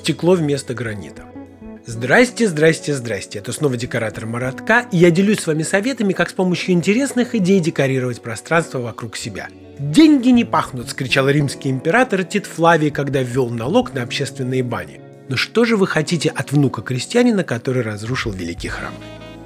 Стекло вместо гранита. Здрасте, здрасте, здрасте. Это снова декоратор Маратка, и я делюсь с вами советами, как с помощью интересных идей декорировать пространство вокруг себя. «Деньги не пахнут!» – скричал римский император Тит Флавий, когда ввел налог на общественные бани. Но что же вы хотите от внука крестьянина, который разрушил великий храм?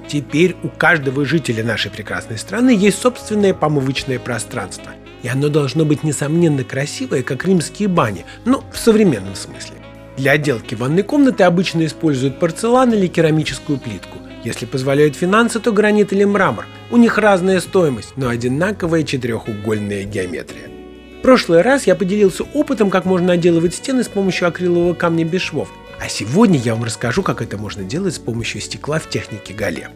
Теперь у каждого жителя нашей прекрасной страны есть собственное помывочное пространство. И оно должно быть несомненно красивое, как римские бани, ну, в современном смысле. Для отделки ванной комнаты обычно используют порцелан или керамическую плитку. Если позволяют финансы, то гранит или мрамор. У них разная стоимость, но одинаковая четырехугольная геометрия. В прошлый раз я поделился опытом, как можно отделывать стены с помощью акрилового камня без швов. А сегодня я вам расскажу, как это можно делать с помощью стекла в технике гале.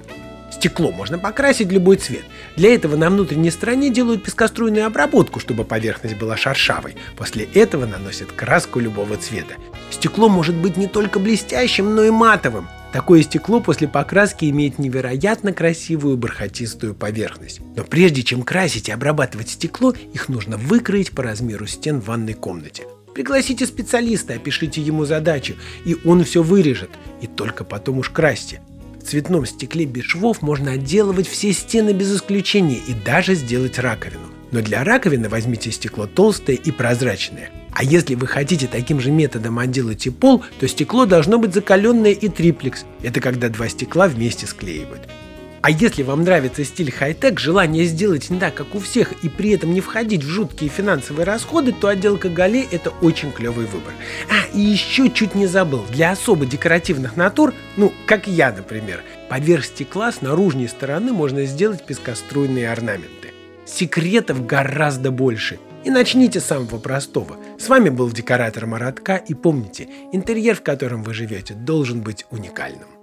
Стекло можно покрасить любой цвет. Для этого на внутренней стороне делают пескоструйную обработку, чтобы поверхность была шершавой. После этого наносят краску любого цвета. Стекло может быть не только блестящим, но и матовым. Такое стекло после покраски имеет невероятно красивую бархатистую поверхность. Но прежде чем красить и обрабатывать стекло, их нужно выкроить по размеру стен в ванной комнате. Пригласите специалиста, опишите ему задачу, и он все вырежет, и только потом уж красьте. В цветном стекле без швов можно отделывать все стены без исключения и даже сделать раковину. Но для раковины возьмите стекло толстое и прозрачное. А если вы хотите таким же методом отделать и пол, то стекло должно быть закаленное и триплекс. Это когда два стекла вместе склеивают. А если вам нравится стиль хай-тек, желание сделать не так, как у всех, и при этом не входить в жуткие финансовые расходы, то отделка галей – это очень клевый выбор. А, и еще чуть не забыл, для особо декоративных натур, ну, как я, например, поверх стекла с наружной стороны можно сделать пескоструйные орнаменты. Секретов гораздо больше. И начните с самого простого. С вами был декоратор Маратка, и помните, интерьер, в котором вы живете, должен быть уникальным.